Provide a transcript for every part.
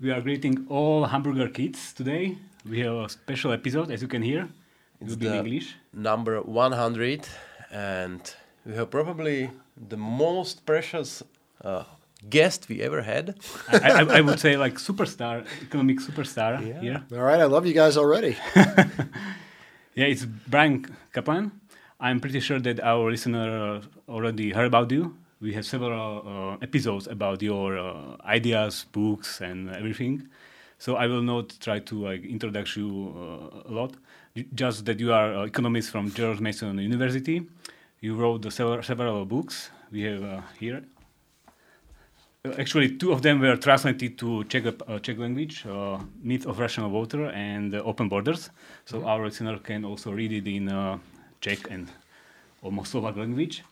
We are greeting all hamburger kids today. We have a special episode, as you can hear. It will be in the English. number 100 and we have probably the most precious uh, guest we ever had I, I, I would say like superstar, economic superstar Yeah. here. All right, I love you guys already. Yeah, it's Bryan Caplan. I'm pretty sure that our listener already heard about you. We have several uh, episodes about your uh, ideas, books, and everything. So I will not try to like introduce you uh, a lot. Just that you are uh, economist from George Mason University. You wrote the several, several books. We have uh, here. Actually, two of them were translated to Czech, uh, Czech language, uh, Myth of Rational Voter and uh, Open Borders. So our listener can also read it in uh, Czech and almost Slovak language.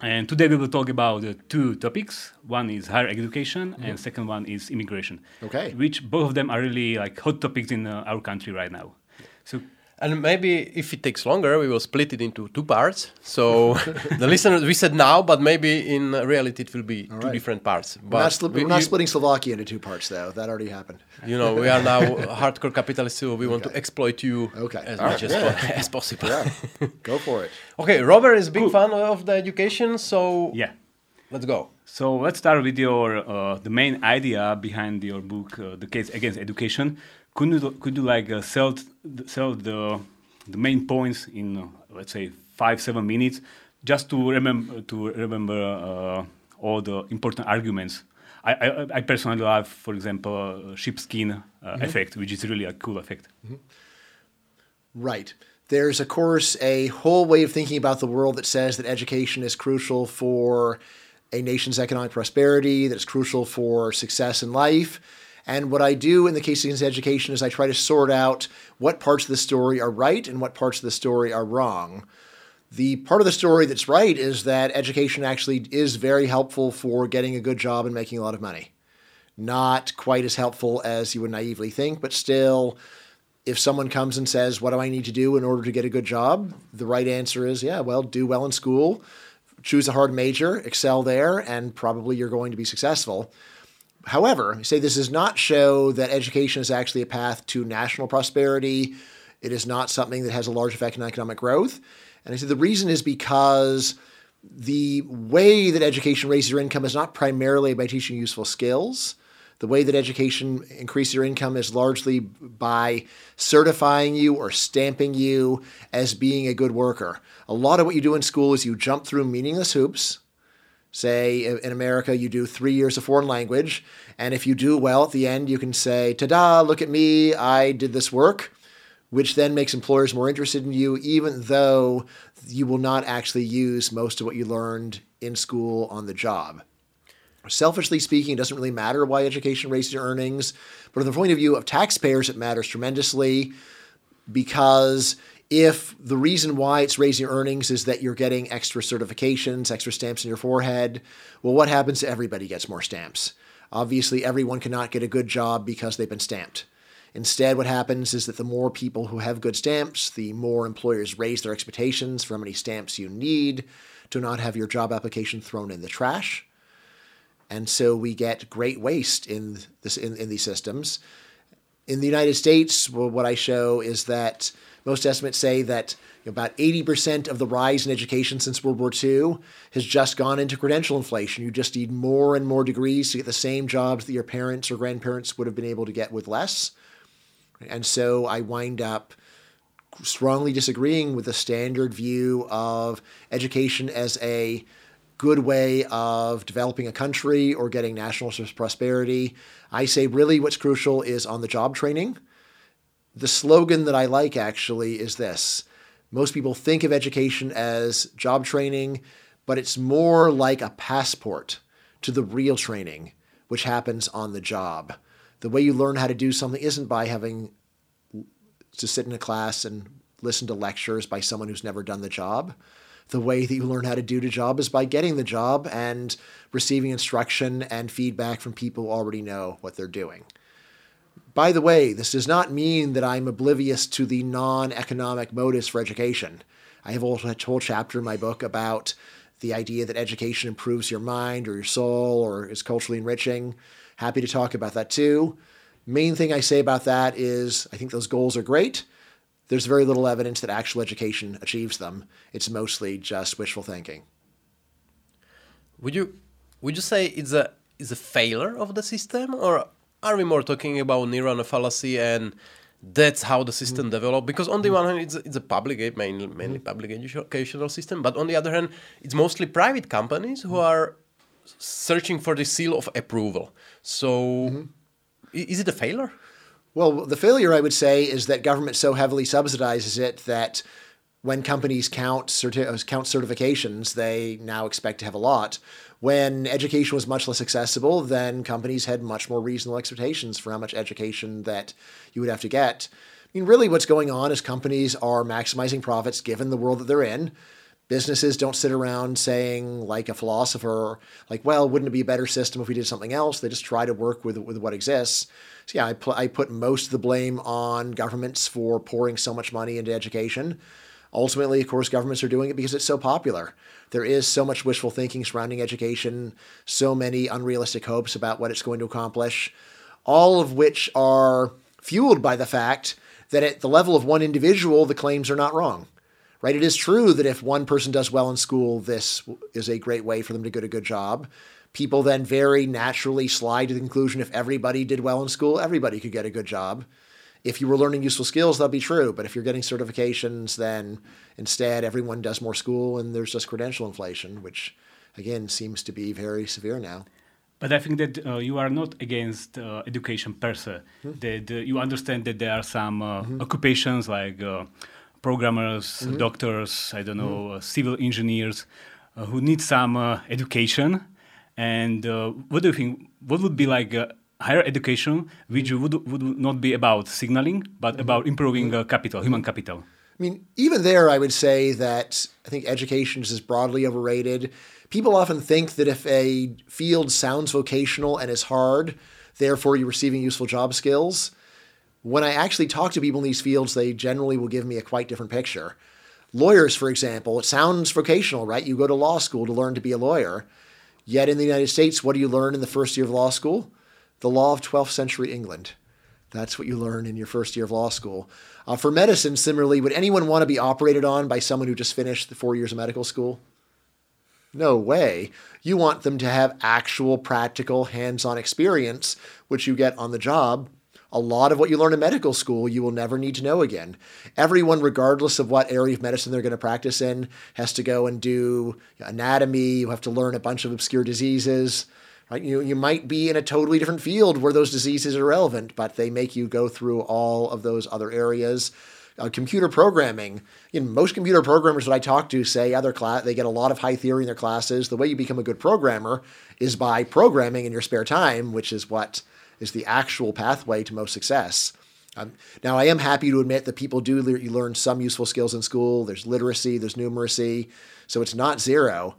And today we will talk about uh, two topics. One is higher education, and second one is immigration. Okay. Which both of them are really like hot topics in uh, our country right now. So and maybe if it takes longer we will split it into two parts so the listeners we said now but maybe in reality it will be two right. different parts We're not, split- we- we're not you- splitting Slovakia into two parts, though. That already happened. you know we are now hardcore capitalists so we want to exploit you Okay. as All much right. as, Yeah. po- as possible Yeah, go for it. okay robert is a big fan of the education so yeah. let's go So let's start with your uh, the main idea behind your book, uh, the case against education. Could you could you like uh, sell sell the the main points in uh, let's say five seven minutes, just to remember to remember uh, all the important arguments. I, I, I personally love, for example, uh, sheepskin uh, effect, which is really a cool effect. Right. There's, of course, a whole way of thinking about the world that says that education is crucial for a nation's economic prosperity, that it's crucial for success in life. And what I do in the case against education is I try to sort out what parts of the story are right and what parts of the story are wrong. The part of the story that's right is that education actually is very helpful for getting a good job and making a lot of money. Not quite as helpful as you would naively think, but still, if someone comes and says, What do I need to do in order to get a good job? The right answer is, Yeah, well, do well in school, choose a hard major, excel there, and probably you're going to be successful. However, say this does not show that education is actually a path to national prosperity. It is not something that has a large effect on economic growth. And I say the reason is because the way that education raises your income is not primarily by teaching useful skills. The way that education increases your income is largely by certifying you or stamping you as being a good worker. A lot of what you do in school is you jump through meaningless hoops. Say in America, you do three years of foreign language, and if you do well at the end, you can say, ta da, look at me, I did this work, which then makes employers more interested in you, even though you will not actually use most of what you learned in school on the job. Selfishly speaking, it doesn't really matter why education raises your earnings, but from the point of view of taxpayers, it matters tremendously because if the reason why it's raising earnings is that you're getting extra certifications, extra stamps in your forehead, well, what happens to everybody gets more stamps? Obviously, everyone cannot get a good job because they've been stamped. Instead, what happens is that the more people who have good stamps, the more employers raise their expectations for how many stamps you need to not have your job application thrown in the trash. And so we get great waste in this in, in these systems. In the United States, well, what I show is that most estimates say that about 80% of the rise in education since World War II has just gone into credential inflation. You just need more and more degrees to get the same jobs that your parents or grandparents would have been able to get with less. And so I wind up strongly disagreeing with the standard view of education as a good way of developing a country or getting national prosperity. I say really what's crucial is on the job training. The slogan that I like actually is this most people think of education as job training, but it's more like a passport to the real training, which happens on the job. The way you learn how to do something isn't by having to sit in a class and listen to lectures by someone who's never done the job. The way that you learn how to do the job is by getting the job and receiving instruction and feedback from people who already know what they're doing. By the way, this does not mean that I'm oblivious to the non economic motives for education. I have a whole chapter in my book about the idea that education improves your mind or your soul or is culturally enriching. Happy to talk about that too. Main thing I say about that is I think those goals are great. There's very little evidence that actual education achieves them. It's mostly just wishful thinking. Would you would you say it's a is a failure of the system, or are we more talking about Nirvana fallacy and that's how the system mm. developed? Because on the one hand, it's a, it's a public, mainly mainly mm. public educational system, but on the other hand, it's mostly private companies who are searching for the seal of approval. So, mm-hmm. is it a failure? Well, the failure, I would say, is that government so heavily subsidizes it that when companies count, certi- uh, count certifications, they now expect to have a lot. When education was much less accessible, then companies had much more reasonable expectations for how much education that you would have to get. I mean, really, what's going on is companies are maximizing profits given the world that they're in. Businesses don't sit around saying, like a philosopher, like, well, wouldn't it be a better system if we did something else? They just try to work with, with what exists. So, yeah, I, pl- I put most of the blame on governments for pouring so much money into education. Ultimately, of course, governments are doing it because it's so popular. There is so much wishful thinking surrounding education, so many unrealistic hopes about what it's going to accomplish, all of which are fueled by the fact that at the level of one individual, the claims are not wrong. Right? It is true that if one person does well in school, this is a great way for them to get a good job. People then very naturally slide to the conclusion if everybody did well in school, everybody could get a good job if you were learning useful skills, that'll be true. But if you're getting certifications, then instead everyone does more school and there's just credential inflation, which again seems to be very severe now. But I think that uh, you are not against uh, education per se. Mm-hmm. That uh, you understand that there are some uh, mm-hmm. occupations like uh, programmers, mm-hmm. doctors, I don't know, mm-hmm. uh, civil engineers, who need some education. And what do you think? What would be like higher education, which would, would not be about signaling, but about improving uh, capital, human capital. I mean, even there, I would say that I think education is broadly overrated. People often think that if a field sounds vocational and is hard, therefore you're receiving useful job skills. When I actually talk to people in these fields, they generally will give me a quite different picture. Lawyers, for example, it sounds vocational, right? You go to law school to learn to be a lawyer. Yet in the United States, what do you learn in the first year of law school? The law of 12th century England. That's what you learn in your first year of law school. Uh, for medicine, similarly, would anyone want to be operated on by someone who just finished the four years of medical school? No way. You want them to have actual, practical, hands on experience, which you get on the job. A lot of what you learn in medical school, you will never need to know again. Everyone, regardless of what area of medicine they're going to practice in, has to go and do anatomy. You have to learn a bunch of obscure diseases. Right? You, you might be in a totally different field where those diseases are relevant, but they make you go through all of those other areas. Uh, computer programming. You know, most computer programmers that I talk to say other class they get a lot of high theory in their classes. The way you become a good programmer is by programming in your spare time, which is what is the actual pathway to most success. Um, now, I am happy to admit that people do le- learn some useful skills in school. There's literacy, there's numeracy, so it's not zero.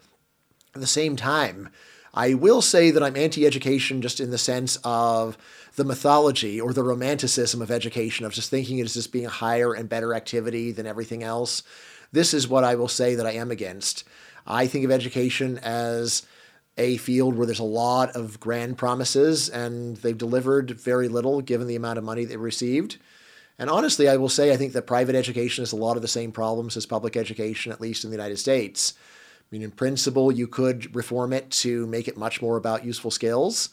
At the same time, I will say that I'm anti education just in the sense of the mythology or the romanticism of education, of just thinking it as just being a higher and better activity than everything else. This is what I will say that I am against. I think of education as a field where there's a lot of grand promises and they've delivered very little given the amount of money they received. And honestly, I will say I think that private education has a lot of the same problems as public education, at least in the United States. I mean, in principle, you could reform it to make it much more about useful skills.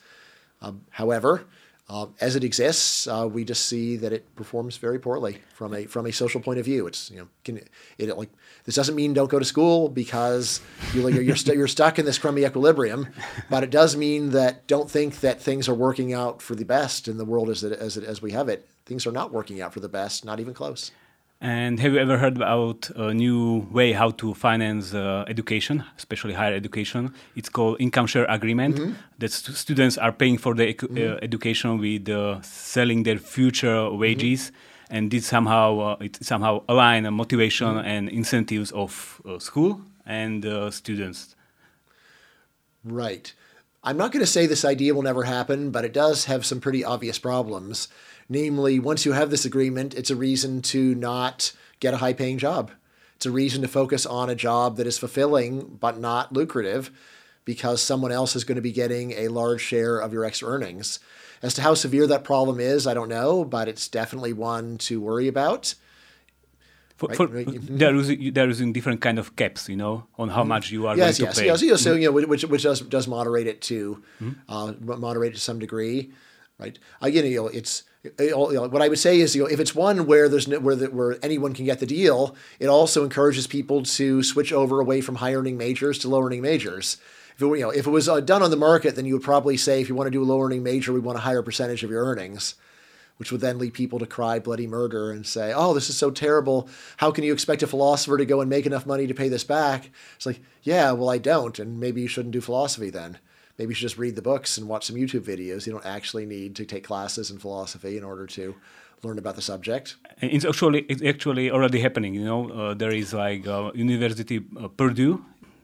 Um, however, uh, as it exists, uh, we just see that it performs very poorly from a from a social point of view. It's you know, can, it like this doesn't mean don't go to school because you, you're you're, st- you're stuck in this crummy equilibrium, but it does mean that don't think that things are working out for the best in the world as it, as it, as we have it. Things are not working out for the best, not even close. And have you ever heard about a new way how to finance uh, education, especially higher education? It's called income share agreement. Mm -hmm. That st students are paying for their mm -hmm. uh, education with uh, selling their future wages, mm -hmm. and this somehow uh, it somehow align motivation mm-hmm. and incentives of uh, school and uh, students. Right. I'm not going to say this idea will never happen, but it does have some pretty obvious problems. Namely, once you have this agreement, it's a reason to not get a high paying job. It's a reason to focus on a job that is fulfilling but not lucrative because someone else is going to be getting a large share of your extra earnings. As to how severe that problem is, I don't know, but it's definitely one to worry about. For, Right, for, they're, using, they're using different kind of caps, you know, on how much you are yes, going yes, to pay. yes, yes. So you know, which which does does moderate it to uh, moderate it to some degree, right? Again, you know, it's you know, what I would say is you know if it's one where there's no, where the, where anyone can get the deal, it also encourages people to switch over away from high earning majors to low earning majors. If it, you know, if it was uh, done on the market, then you would probably say if you want to do a low earning major, we want a higher percentage of your earnings which would then lead people to cry bloody murder and say, "Oh, this is so terrible. How can you expect a philosopher to go and make enough money to pay this back?" It's like, "Yeah, well, I don't, and maybe you shouldn't do philosophy then. Maybe you should just read the books and watch some YouTube videos. You don't actually need to take classes in philosophy in order to learn about the subject." It's actually it's actually already happening. You know, uh, there is like uh, University uh, Purdue.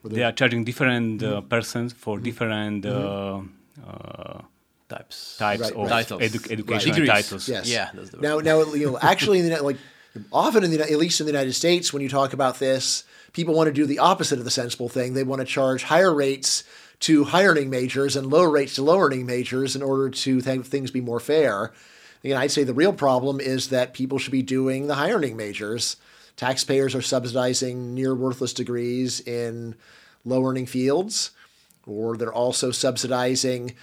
They are charging different uh, persons for different uh, uh, Types. types Right, of right. Titles. edu- educational Degrees. titles. Yes. Yeah, the. Now, now, you know, actually, in the, Uni- like often in the at least in the United States, when you talk about this, people want to do the opposite of the sensible thing. They want to charge higher rates to higher earning majors and low rates to low earning majors in order to have things be more fair. Again, I'd say the real problem is that people should be doing the high earning majors. Taxpayers are subsidizing near worthless degrees in low earning fields, or they're also subsidizing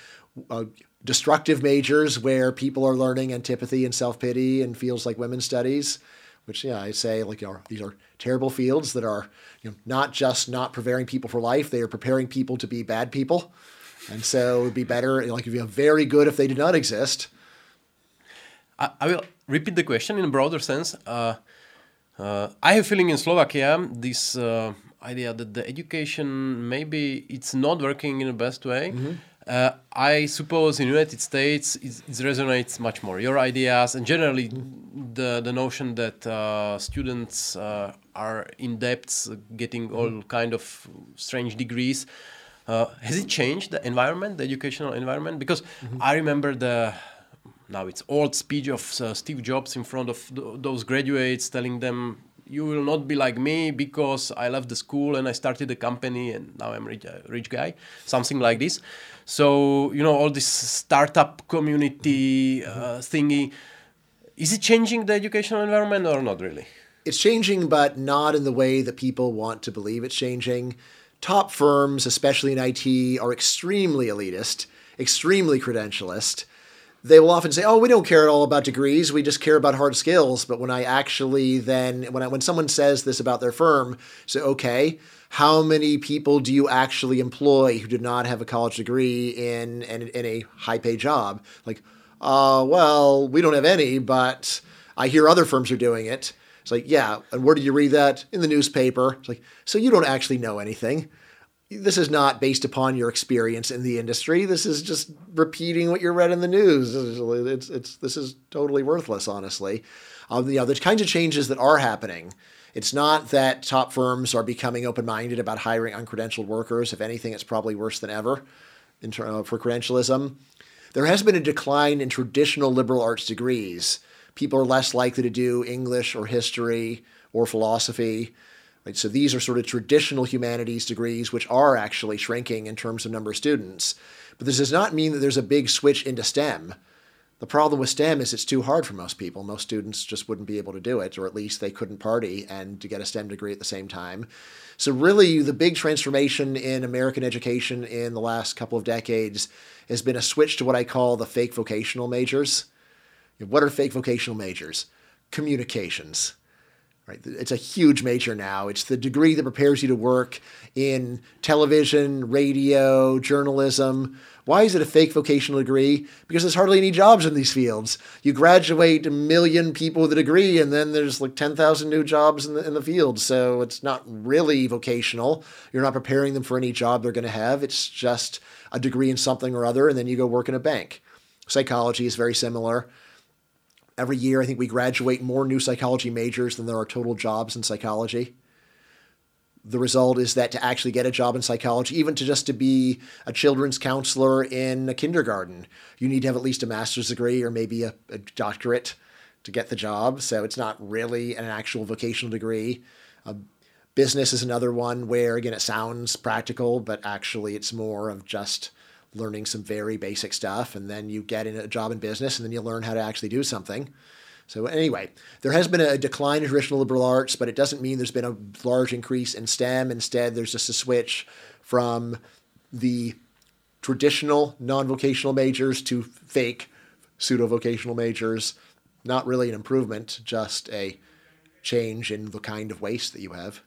uh, destructive majors where people are learning antipathy and self pity in fields like women's studies, which yeah, I say like you know, these are terrible fields that are you know not just not preparing people for life, they are preparing people to be bad people, and so it would be better like if you have very good if they did not exist. I, I will repeat the question in a broader sense. Uh, uh, I have feeling in Slovakia this uh, idea that the education maybe it's not working in the best way. Uh, I suppose in United States it, it resonates much more. Your ideas and generally the the notion that uh, students uh, are in depths, getting all kind of strange degrees. Uh, has it changed the environment, the educational environment? Because I remember the now it's old speech of uh, Steve Jobs in front of th- those graduates, telling them, "You will not be like me because I left the school and I started a company and now I'm a rich, uh, rich guy," something like this. So you know all this startup community uh, thingy. Is it changing the educational environment or not really? it's changing, but not in the way that people want to believe it's changing. Top firms, especially in IT, are extremely elitist, extremely credentialist. They will often say, "Oh, we don't care at all about degrees. We just care about hard skills." But when I actually then when I, when someone says this about their firm, say, "Okay, how many people do you actually employ who did not have a college degree in in, in a high pay job?" Like, uh, well, we don't have any, but I hear other firms are doing it. It's like, yeah, and where did you read that? In the newspaper. It's like, so you don't actually know anything. This is not based upon your experience in the industry. This is just repeating what you read in the news. It's, it's, this is totally worthless, honestly. Um, you know, the kinds of changes that are happening, it's not that top firms are becoming open-minded about hiring uncredentialed workers. If anything, it's probably worse than ever in ter- uh, for credentialism. There has been a decline in traditional liberal arts degrees. People are less likely to do English or history or philosophy. Right? So these are sort of traditional humanities degrees, which are actually shrinking in terms of number of students. But this does not mean that there's a big switch into STEM. The problem with STEM is it's too hard for most people. Most students just wouldn't be able to do it, or at least they couldn't party and to get a STEM degree at the same time. So, really, the big transformation in American education in the last couple of decades has been a switch to what I call the fake vocational majors. What are fake vocational majors? Communications. Right. It's a huge major now. It's the degree that prepares you to work in television, radio, journalism. Why is it a fake vocational degree? Because there's hardly any jobs in these fields. You graduate a million people with a degree, and then there's like 10,000 new jobs in the, in the field. So it's not really vocational. You're not preparing them for any job they're going to have. It's just a degree in something or other, and then you go work in a bank. Psychology is very similar. Every year, I think we graduate more new psychology majors than there are total jobs in psychology. the result is that to actually get a job in psychology, even to just to be a children's counselor in a kindergarten, you need to have at least a master's degree or maybe a, a doctorate to get the job. So it's not really an actual vocational degree. Uh, business is another one where, again, it sounds practical, but actually it's more of just learning some very basic stuff. And then you get in a job in business and then you learn how to actually do something. So anyway, there has been a decline in traditional liberal arts, but it doesn't mean there's been a large increase in STEM. Instead, there's just a switch from the traditional non-vocational majors to fake pseudo-vocational majors. Not really an improvement, just a change in the kind of waste that you have.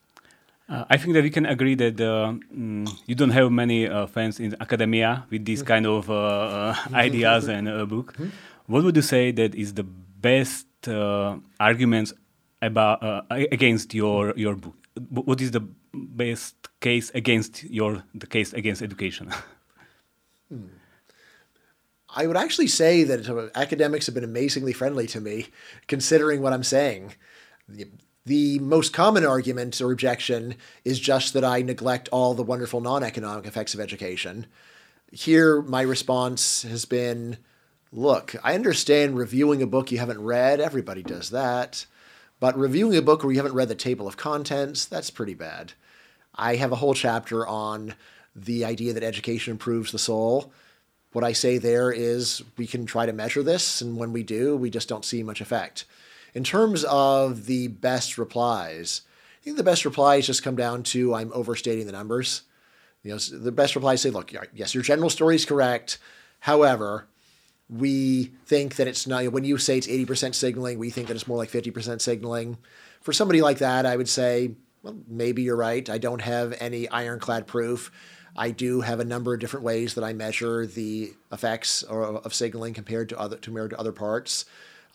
Uh, I think that we can agree that uh, mm, you don't have many uh, fans in academia with these kind of uh, uh, ideas and a book. What would you say that is the best uh, arguments about against your your book? What is the best case against your the case against education? hmm. I would actually say that academics have been amazingly friendly to me, considering what I'm saying. The most common argument or objection is just that I neglect all the wonderful non economic effects of education. Here, my response has been look, I understand reviewing a book you haven't read, everybody does that. But reviewing a book where you haven't read the table of contents, that's pretty bad. I have a whole chapter on the idea that education improves the soul. What I say there is we can try to measure this, and when we do, we just don't see much effect. In terms of the best replies, I think the best replies just come down to I'm overstating the numbers. You know, the best replies say, look, yes, your general story is correct. However, we think that it's not, when you say it's 80% signaling, we think that it's more like 50% signaling. For somebody like that, I would say, well, maybe you're right. I don't have any ironclad proof. I do have a number of different ways that I measure the effects of signaling compared to other compared to other parts.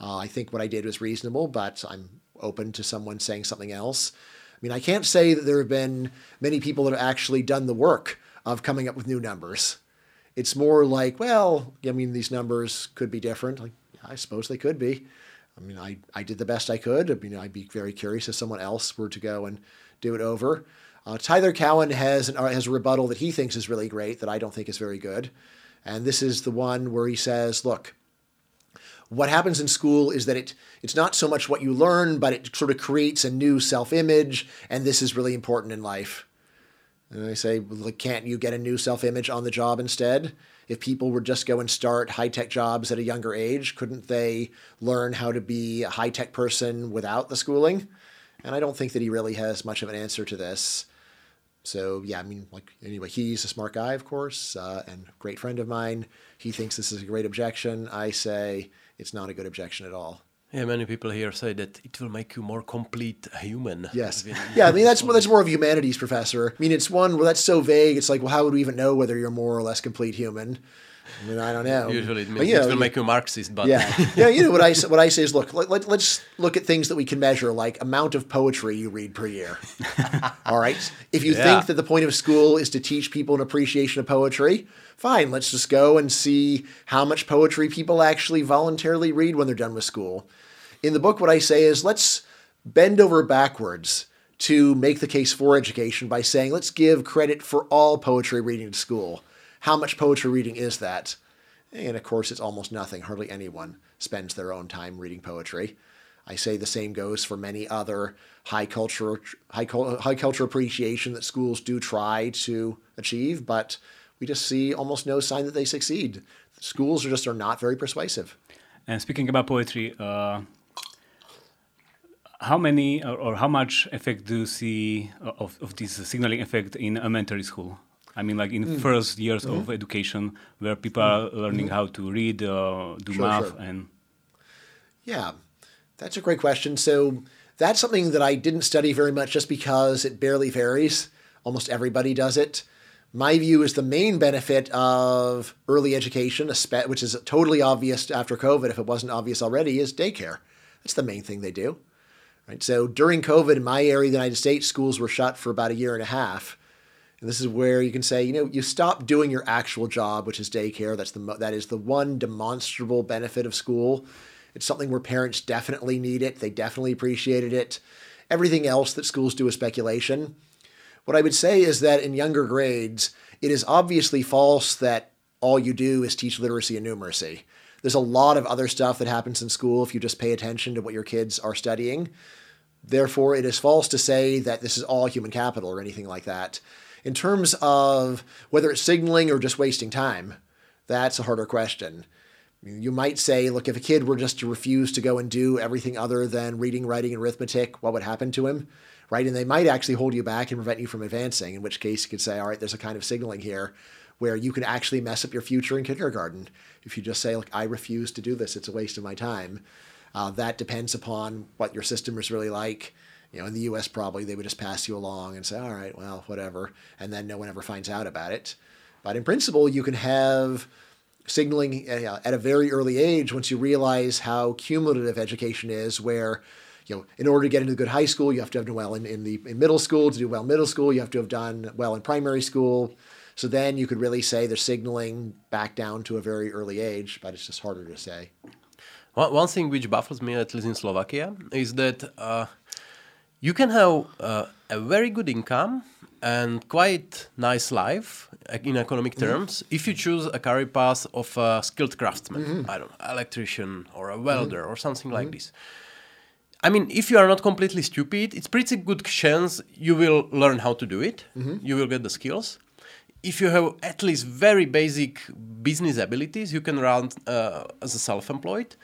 Uh, I think what I did was reasonable, but I'm open to someone saying something else. I mean, I can't say that there have been many people that have actually done the work of coming up with new numbers. It's more like, well, I mean, these numbers could be different. Like, I suppose they could be. I mean, I, I did the best I could. I mean, I'd be very curious if someone else were to go and do it over. Uh, Tyler Cowen has an, uh, has a rebuttal that he thinks is really great that I don't think is very good, and this is the one where he says, "Look, what happens in school is that it it's not so much what you learn, but it sort of creates a new self-image, and this is really important in life. And I say, well, can't you get a new self-image on the job instead? If people would just go and start high-tech jobs at a younger age, couldn't they learn how to be a high-tech person without the schooling? And I don't think that he really has much of an answer to this. So yeah, I mean, like anyway, he's a smart guy, of course, uh, and great friend of mine. He thinks this is a great objection. I say it's not a good objection at all. Yeah, many people here say that it will make you more complete human. Yes. yeah, I mean that's that's more of a humanities professor. I mean, it's one where that's so vague. It's like, well, how would we even know whether you're more or less complete human? I mean, I don't know. Usually, it, means but, you know, it will make you Marxist. But yeah, yeah. You know what I what I say is, look, let, let, let's look at things that we can measure, like amount of poetry you read per year. All right. If you yeah. think that the point of school is to teach people an appreciation of poetry, fine. Let's just go and see how much poetry people actually voluntarily read when they're done with school. In the book, what I say is, let's bend over backwards to make the case for education by saying, let's give credit for all poetry reading at school how much poetry reading is that? And of course, it's almost nothing. Hardly anyone spends their own time reading poetry. I say the same goes for many other high culture, high, high culture appreciation that schools do try to achieve, but we just see almost no sign that they succeed. Schools are just are not very persuasive. And speaking about poetry, uh, how many or, or, how much effect do you see of, of this signaling effect in elementary school? I mean, like in mm. first years mm-hmm. of education, where people are mm-hmm. learning mm-hmm. how to read, uh, do sure, math, sure. and yeah, that's a great question. So that's something that I didn't study very much, just because it barely varies. Almost everybody does it. My view is the main benefit of early education, which is totally obvious after COVID, if it wasn't obvious already, is daycare. That's the main thing they do. Right. So during COVID in my area the United States, schools were shut for about a year and a half. And this is where you can say, you know, you stop doing your actual job, which is daycare. That's the that is the one demonstrable benefit of school. It's something where parents definitely need it. They definitely appreciated it. Everything else that schools do is speculation. What I would say is that in younger grades, it is obviously false that all you do is teach literacy and numeracy. There's a lot of other stuff that happens in school if you just pay attention to what your kids are studying. Therefore, it is false to say that this is all human capital or anything like that. In terms of whether it's signaling or just wasting time, that's a harder question. You might say, look, if a kid were just to refuse to go and do everything other than reading, writing, and arithmetic, what would happen to him? Right? And they might actually hold you back and prevent you from advancing, in which case you could say, all right, there's a kind of signaling here where you can actually mess up your future in kindergarten. If you just say, look, I refuse to do this, it's a waste of my time. Uh, that depends upon what your system is really like. You know, in the U.S., probably they would just pass you along and say, "All right, well, whatever," and then no one ever finds out about it. But in principle, you can have signaling uh, at a very early age once you realize how cumulative education is, where you know, in order to get into a good high school, you have to have done well in, in the in middle school. To do well in middle school, you have to have done well in primary school. So then you could really say they're signaling back down to a very early age, but it's just harder to say. One, one thing which baffles me, at least in Slovakia, is that uh, you can have uh, a very good income and quite nice life in economic mm-hmm. terms mm-hmm. if you choose a career path of a skilled craftsman, mm-hmm. I don't know, electrician or a welder mm-hmm. or something like mm-hmm. this. I mean, if you are not completely stupid, it's pretty good chance you will learn how to do it. Mm-hmm. You will get the skills. If you have at least very basic business abilities, you can run uh, as a self-employed,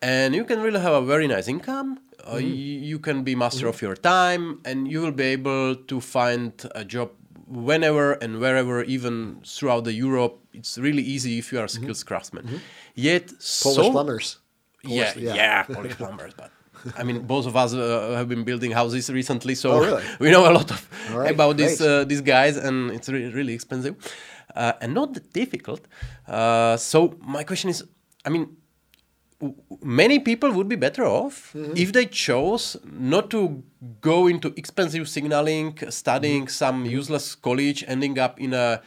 and you can really have a very nice income uh, mm. you can be master mm. of your time and you will be able to find a job whenever and wherever even throughout the europe it's really easy if you are a skilled mm-hmm. craftsman mm-hmm. yet polish so, plumbers yeah, yeah, yeah polish plumbers but I mean, both of us uh, have been building houses recently, so oh, really? we know a lot of right, about these uh, these guys, and it's re- really expensive uh, and not that difficult. Uh, so my question is, I mean, many people would be better off mm-hmm. if they chose not to go into expensive signaling, studying mm-hmm. some useless college, ending up in a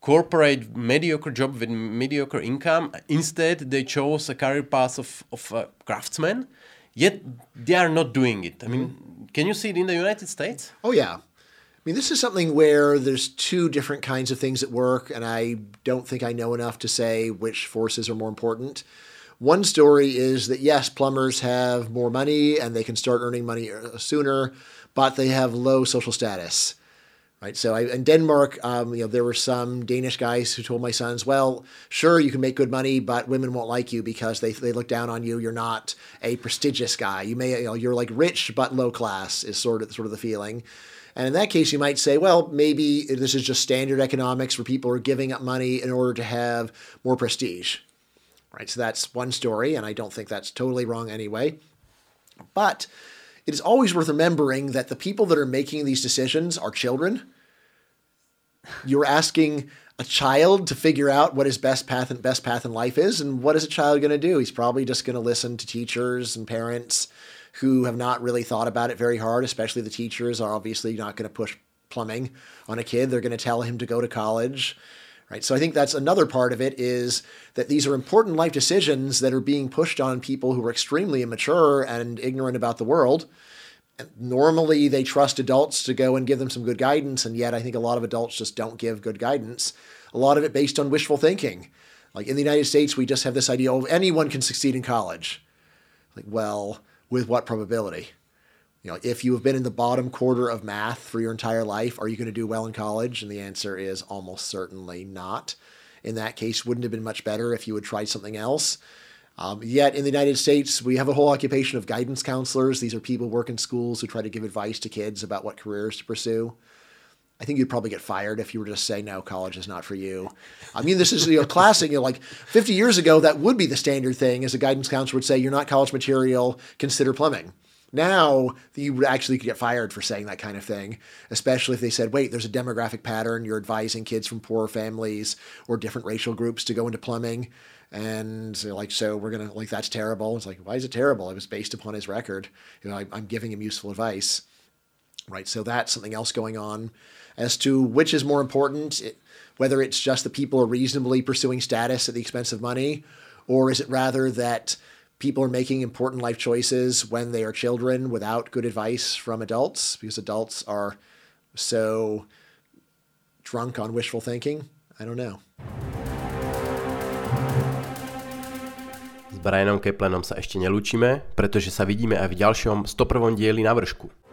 corporate mediocre job with mediocre income. Instead, they chose a career path of, of a craftsman, yet they are not doing it. I mean, can you see it in the United States? Oh, yeah. I mean, this is something where there's two different kinds of things at work, and I don't think I know enough to say which forces are more important. One story is that yes, plumbers have more money and they can start earning money sooner, but they have low social status. Right. So I, in Denmark, um, you know, there were some Danish guys who told my sons, "Well, sure, you can make good money, but women won't like you because they, they look down on you. You're not a prestigious guy. You may you know you're like rich but low class is sort of sort of the feeling." And in that case, you might say, well, maybe this is just standard economics where people are giving up money in order to have more prestige right? So that's one story, and I don't think that's totally wrong anyway. But it is always worth remembering that the people that are making these decisions are children. You're asking a child to figure out what his best path and best path in life is, and what is a child going to do? He's probably just going to listen to teachers and parents who have not really thought about it very hard. Especially the teachers are obviously not going to push plumbing on a kid. They're going to tell him to go to college right? So I think that's another part of it is that these are important life decisions that are being pushed on people who are extremely immature and ignorant about the world. Normally they trust adults to go and give them some good guidance, and yet I think a lot of adults just don't give good guidance. A lot of it based on wishful thinking. Like in the United States, we just have this idea of anyone can succeed in college. Like, well, with what probability? you know, if you have been in the bottom quarter of math for your entire life, are you going to do well in college? And the answer is almost certainly not. In that case, wouldn't have been much better if you had tried something else? Um, yet in the United States, we have a whole occupation of guidance counselors. These are people who work in schools who try to give advice to kids about what careers to pursue. I think you'd probably get fired if you were to say, no, college is not for you. I mean, this is you know, classic. You know, like 50 years ago, that would be the standard thing as a guidance counselor would say, you're not college material, consider plumbing. Now you would actually get fired for saying that kind of thing, especially if they said, wait, there's a demographic pattern. You're advising kids from poor families or different racial groups to go into plumbing. And like, so we're to, like, that's terrible. It's like, why is it terrible? It was based upon his record. You know, I, I'm giving him useful advice. Right. So that's something else going on. As to which is more important, it, whether it's just that people are reasonably pursuing status at the expense of money, or is it rather that people are making important life choices when they are children without good advice from adults because adults are So, drunk on wishful thinking? I don't know. Brianom Kaplanom sa ešte nelúčime, pretože sa vidíme aj v ďalšom 101. dieli na vršku.